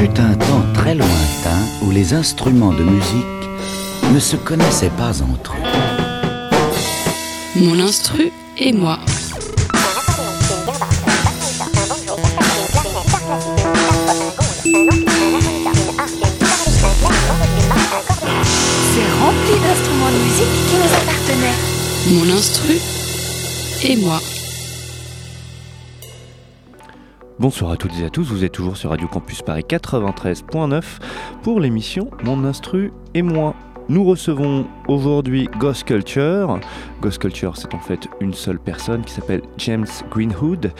fut un temps très lointain où les instruments de musique ne se connaissaient pas entre eux. Mon instru et moi. C'est rempli d'instruments de musique qui nous appartenaient. Mon instru et moi. Bonsoir à toutes et à tous, vous êtes toujours sur Radio Campus Paris 93.9 pour l'émission Mon Instru et moi. Nous recevons aujourd'hui Ghost Culture. Ghost Culture, c'est en fait une seule personne qui s'appelle James Greenwood,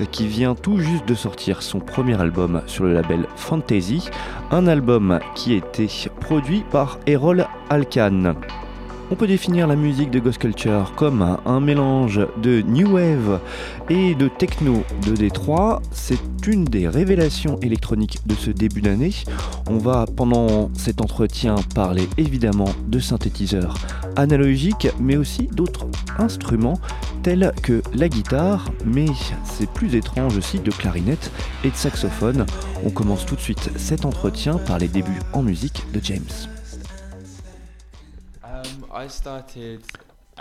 euh, qui vient tout juste de sortir son premier album sur le label Fantasy, un album qui a été produit par Errol Alkan. On peut définir la musique de Ghost Culture comme un mélange de new wave et de techno de Détroit. C'est une des révélations électroniques de ce début d'année. On va pendant cet entretien parler évidemment de synthétiseurs analogiques, mais aussi d'autres instruments tels que la guitare, mais c'est plus étrange aussi de clarinette et de saxophone. On commence tout de suite cet entretien par les débuts en musique de James.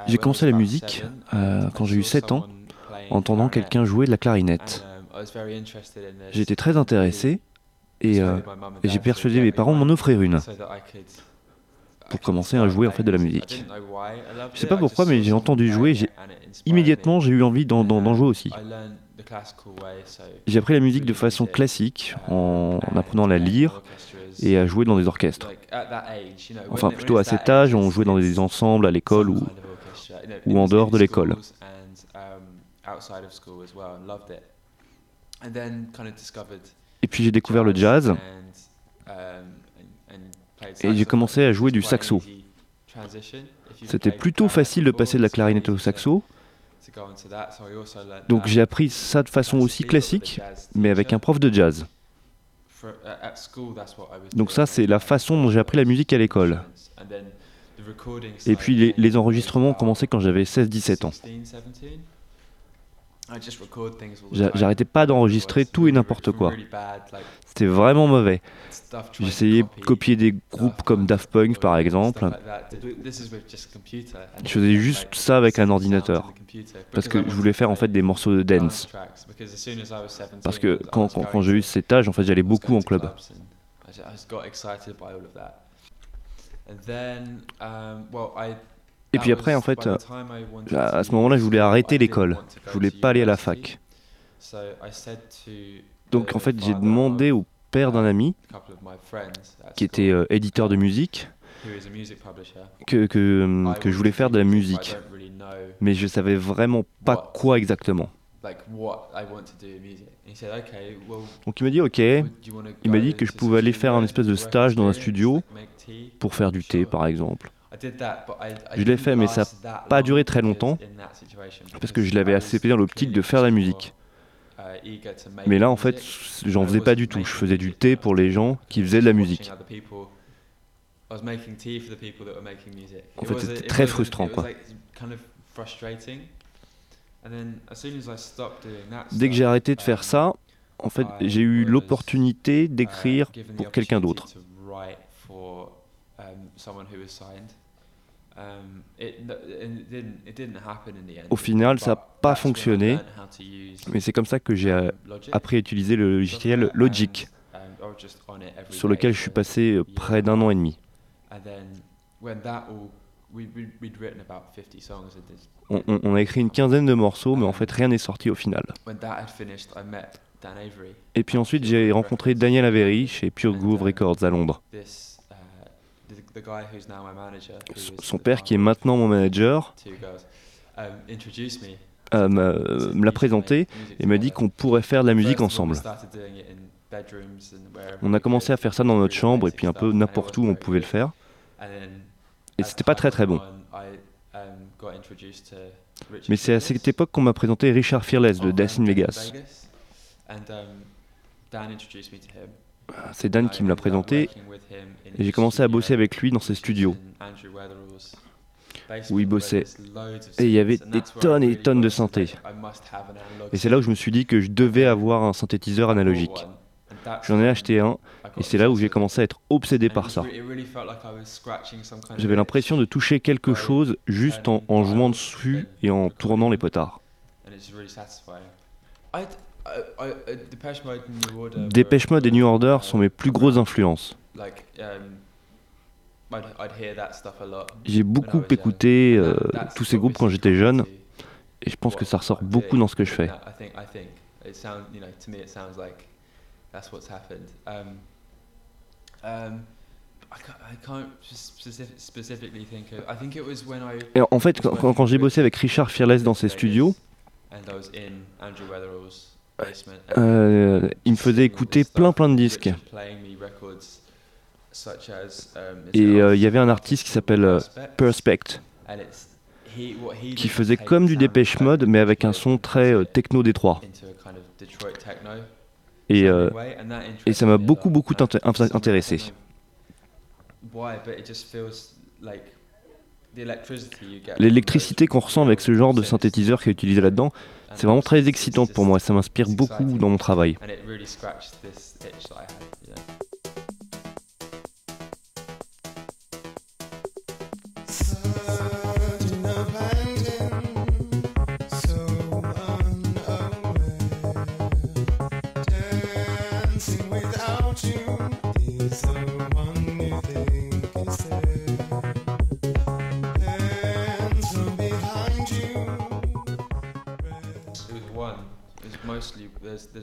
J'ai commencé la musique euh, quand j'ai eu 7 ans, entendant quelqu'un jouer de la clarinette. J'ai été très intéressé et, euh, et j'ai persuadé mes parents de m'en offrir une pour commencer à jouer en fait de la musique. Je sais pas pourquoi, mais j'ai entendu jouer, j'ai immédiatement j'ai eu envie d'en d'en jouer aussi. J'ai appris la musique de façon classique, en, en apprenant à la lire et à jouer dans des orchestres. Enfin, plutôt à cet âge, on jouait dans des ensembles à l'école ou, ou en dehors de l'école. Et puis j'ai découvert le jazz et j'ai commencé à jouer du saxo. C'était plutôt facile de passer de la clarinette au saxo. Donc j'ai appris ça de façon aussi classique, mais avec un prof de jazz. Donc ça, c'est la façon dont j'ai appris la musique à l'école. Et puis les, les enregistrements ont commencé quand j'avais 16-17 ans. J'a- J'arrêtais pas d'enregistrer tout et n'importe quoi. C'était vraiment mauvais. J'essayais de copier des groupes comme Daft Punk par exemple. Je faisais juste ça avec un ordinateur. Parce que je voulais faire en fait des morceaux de dance. Parce que quand, quand, quand j'ai eu cet âge, en fait, j'allais beaucoup en club. Et puis après, en fait, euh, À ce moment-là, je voulais arrêter l'école. Je voulais pas aller à la fac. Donc en fait, j'ai demandé au père d'un ami, qui était euh, éditeur de musique, que, que, hum, que je voulais faire de la musique. Mais je savais vraiment pas quoi exactement. Donc il m'a dit ok, il m'a dit que je pouvais aller faire un espèce de stage dans un studio pour faire du thé par exemple. Je l'ai fait, mais ça n'a pas duré très longtemps Parce que je l'avais assez dans l'optique de faire de la musique. Mais là en fait, j'en faisais pas du tout. Je faisais du thé pour les gens qui faisaient de la musique. En En fait, c'était très frustrant, quoi. Dès que j'ai arrêté de faire ça, en fait, j'ai eu l'opportunité d'écrire pour quelqu'un d'autre. Au final, ça n'a pas fonctionné, mais c'est comme ça que j'ai euh, appris à utiliser le logiciel Logic, sur lequel je suis passé euh, près d'un an et demi. On, on- on a écrit une quinzaine de morceaux, mais en fait, rien n'est sorti au final. Et puis ensuite, j'ai rencontré Daniel Avery chez Pure Groove Records à Londres. Son père, qui est maintenant mon manager, euh, m'a- me l'a présenté et m'a dit qu'on pourrait faire de la musique ensemble. On a commencé à faire ça dans notre chambre et puis un peu n'importe où on pouvait le faire. Et c'était pas très très bon. Mais c'est à cette époque qu'on m'a présenté Richard Fearless de Death in Vegas. C'est Dan qui me l'a présenté et j'ai commencé à bosser avec lui dans ses studios où il bossait. Et il y avait des tonnes et des tonnes de synthé. Et c'est là où je me suis dit que je devais avoir un synthétiseur analogique. J'en ai acheté un et c'est là où j'ai commencé à être obsédé par ça. J'avais l'impression de toucher quelque chose juste en, en jouant dessus et en tournant les potards. Dépêche Mode et New Order sont mes plus grosses influences. J'ai beaucoup écouté euh, tous ces groupes quand j'étais jeune et je pense que ça ressort beaucoup dans ce que je fais. Et en fait, quand, quand j'ai bossé avec Richard Fearless dans ses studios, euh, il me faisait écouter plein plein de disques. Et euh, il y avait un artiste qui s'appelle euh, Perspect, qui faisait comme du Dépêche Mode, mais avec un son très euh, techno détroit. Et, et ça m'a beaucoup beaucoup inté- int- intéressé. L'électricité qu'on ressent avec ce genre de synthétiseur qui est utilisé là-dedans, c'est vraiment très excitant pour moi. Ça m'inspire beaucoup dans mon travail.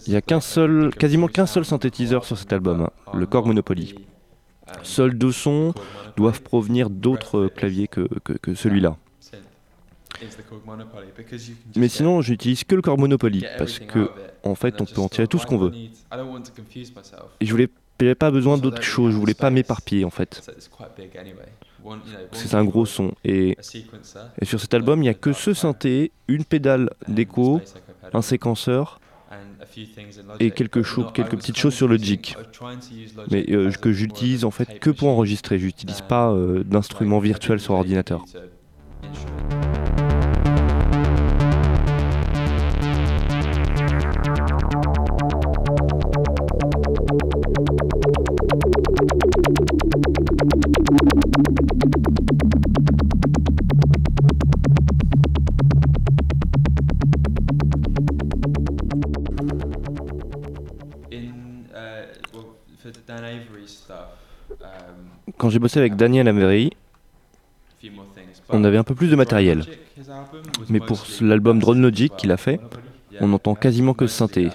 Il n'y a qu'un seul, quasiment qu'un seul synthétiseur sur cet album, hein, le Korg on Monopoly. Seuls deux sons doivent provenir d'autres claviers que, que- que celui-là. Mais sinon, j'utilise que le Korg Monopoly parce que, en fait, on peut en tirer tout ce qu'on veut. Et je voulais, j'avais pas besoin d'autre chose, je voulais pas m'éparpiller en fait. C'est un gros son. Et, et sur cet album, il n'y a que ce synthé, une pédale d'écho, un séquenceur, et quelques choses- petites choses sur le jig. Mais euh, que j'utilise en fait que pour enregistrer. J'utilise Um, pas euh, d'instruments virtuels sur ordinateur. Quand j'ai bossé avec Daniel Avery, on avait un peu plus de matériel. Mais pour l'album Drone Logic qu'il a fait, on n'entend quasiment que synthé.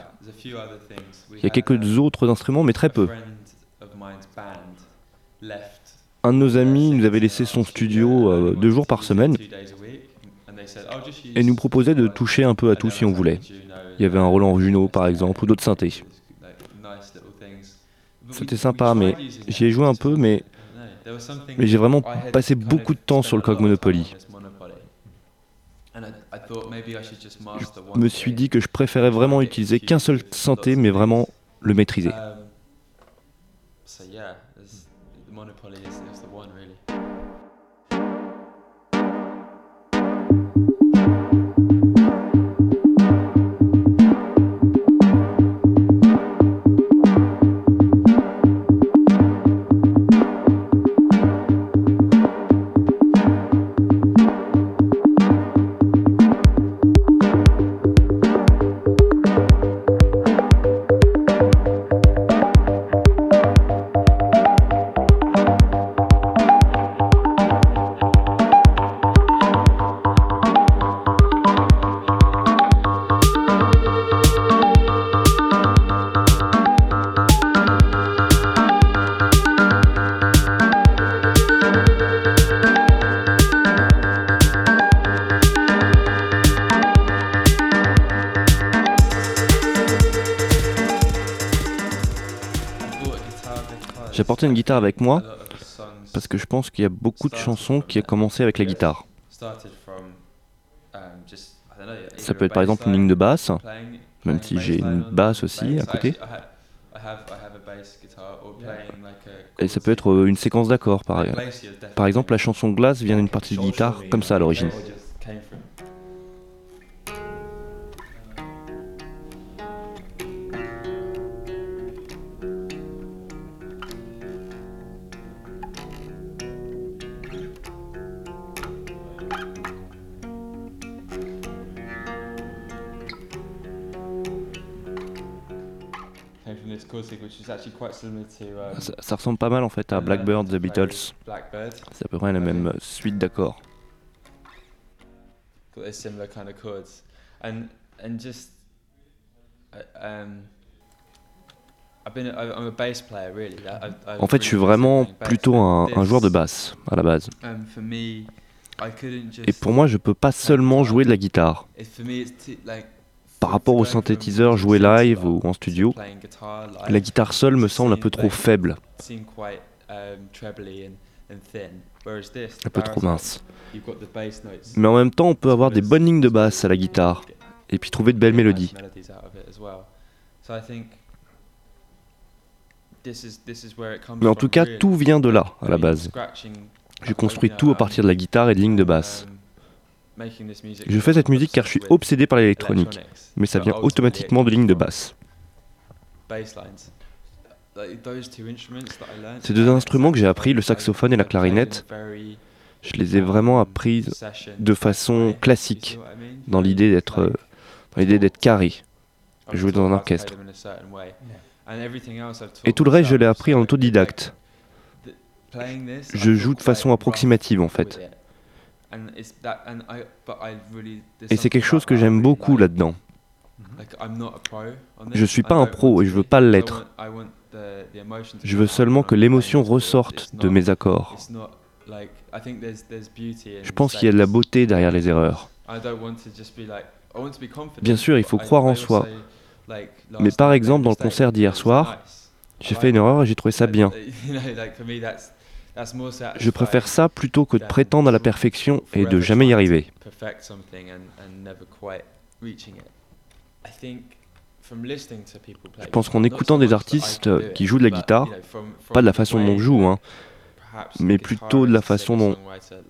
Il y a quelques autres instruments, mais très peu. Un de nos amis nous avait laissé son studio euh, deux jours par semaine et nous proposait de toucher un peu à tout si on voulait. Il y avait un Roland Juno par exemple ou d'autres synthés. C'était sympa, mais j'y ai joué un peu, mais, mais j'ai vraiment passé beaucoup de temps sur le Korg Monopoly. Je me suis dit que je préférais vraiment utiliser qu'un seul synthé, mais vraiment le maîtriser. J'ai apporté une guitare avec moi parce que je pense qu'il y a beaucoup de chansons qui ont commencé avec la guitare. um, Ça peut être par exemple une ligne de basse, même si j'ai une basse aussi à côté. Et ça peut être euh, une séquence d'accords par, par exemple. La chanson Glace vient d'une partie de guitare comme ça à l'origine. In this chord sequence, which is actually quite similar to um, Ça, ça ressemble pas mal en fait à uh, Blackbird The Beatles. Blackbird. C'est à peu près la même euh, suite d'accords. got those similar kind of chords, and and just um, I've been I- I'm a bass player really. I, I, I En fait, je suis vraiment plutôt un, joueur de basse à la base. Um, for me, I couldn't just. Et pour moi, je peux pas seulement jouer de la guitar. it- for me, it's t- like. Par rapport au synthétiseur joué live ou en studio, la guitare seule me semble un peu trop faible, un peu trop mince. Mais en même temps, on peut avoir des bonnes lignes de basse à la guitare et puis trouver de belles mélodies. Mais en tout cas, tout vient de là, à la base. J'ai construit tout à partir de la guitare et de lignes de basse. Je fais cette musique car je suis obsédé par l'électronique, mais ça vient automatiquement de lignes de basse. Ces deux instruments que j'ai appris, le saxophone et la clarinette, Je les ai vraiment session de façon classique, dans l'idée d'être euh, l'idée d'être carré. Jouer dans un orchestre. Et tout le reste, je l'ai appris en autodidacte. Je joue de façon approximative, en fait. Et c'est quelque chose que j'aime beaucoup là-dedans. Je this. suis I pas un pro et je veux be. pas I l'être. Je veux seulement que l'émotion ressorte de mes accords. Je pense qu'il y a de la beauté derrière les erreurs. Bien sûr, il faut croire en soi. Mais par exemple, dans le concert d'hier soir. J'ai fait une erreur et j'ai trouvé ça bien. Je préfère ça plutôt que de prétendre à la perfection et de jamais y arriver. Je pense qu'en écoutant des artistes do qui jouent de la guitare, Pas de la façon dont je joue, hein, mais plutôt de la façon dont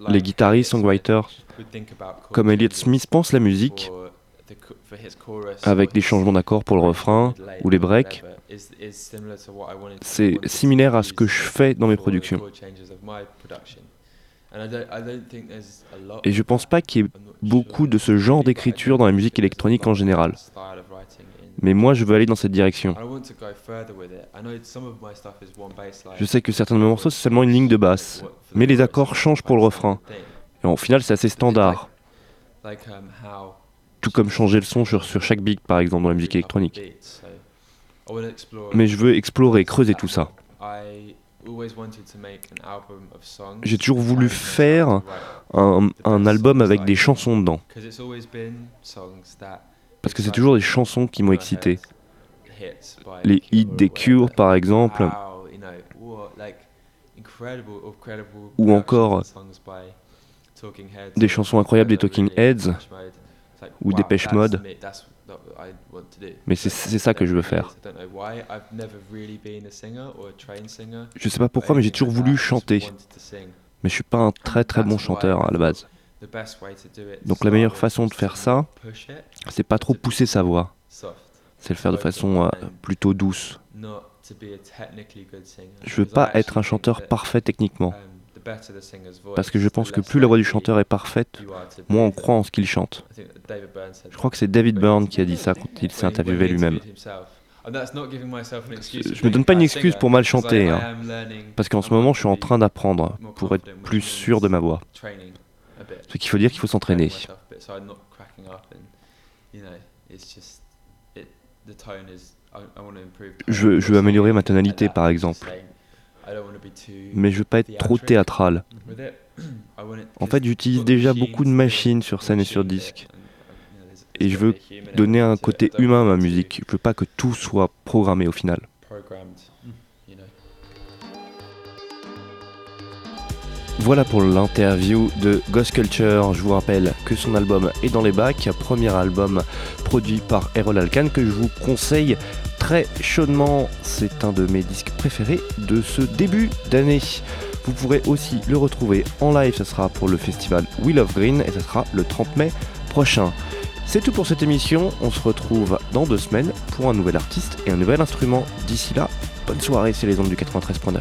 les guitaristes, songwriters, comme Elliott Smith, pensent la musique avec des changements d'accords pour le refrain ou les breaks. C'est similaire à ce que je fais dans mes productions. Et je of pense pas qu'il y ait beaucoup de ce genre d'écriture dans la musique électronique en général. Mais moi, je veux aller dans cette direction. Je sais que certains de mes morceaux, c'est seulement une ligne de basse. Mais les accords changent pour le refrain. Et au final, c'est assez standard. Um, Tout comme changer le son sur, sur chaque beat, par exemple, dans la musique électronique. Mais je veux explorer, creuser tout ça. J'ai toujours voulu faire Un, un album avec des chansons dedans. Parce que c'est toujours des chansons qui m'ont excité. Les hits des or Cure, whatever. par exemple, Ou encore des chansons incroyables des Talking Heads, ou Depeche that's Mode. Mais c'est- ça que je veux faire. Je sais pas pourquoi, mais j'ai toujours voulu chanter. Mais je suis pas un très très bon chanteur à la base. Donc la meilleure façon de faire ça, c'est pas trop pousser sa voix. C'est le faire de façon euh, plutôt douce. Je veux pas être un chanteur parfait techniquement. Parce que je pense que plus la voix du chanteur est parfaite, moins on croit en ce qu'il chante. Je crois que c'est David Byrne qui a dit ça quand il s'est interviewé lui-même. Je me donne pas une excuse pour mal chanter, hein, Parce qu'en ce moment, je suis en train d'apprendre pour être plus sûr de ma voix. Ce qu'il faut dire qu'il faut s'entraîner. Je veux améliorer ma tonalité, par exemple. Mais je veux pas être trop théâtral. En fait, j'utilise déjà beaucoup de machines sur scène et sur disque. Et je veux donner un côté humain à ma musique. Je veux pas que tout soit programmé au final. Voilà pour l'interview de Ghost Culture. Je vous rappelle que son album est dans les bacs. Premier album produit par Errol Alkan que je vous conseille très chaudement. C'est un de mes disques préférés de ce début d'année. Vous pourrez aussi le retrouver en live. Ce sera pour le festival Wheel of Green et ce sera le 30 mai prochain. C'est tout pour cette émission. On se retrouve dans deux semaines pour un nouvel artiste et un nouvel instrument. D'ici là, bonne soirée sur les ondes du 93.9.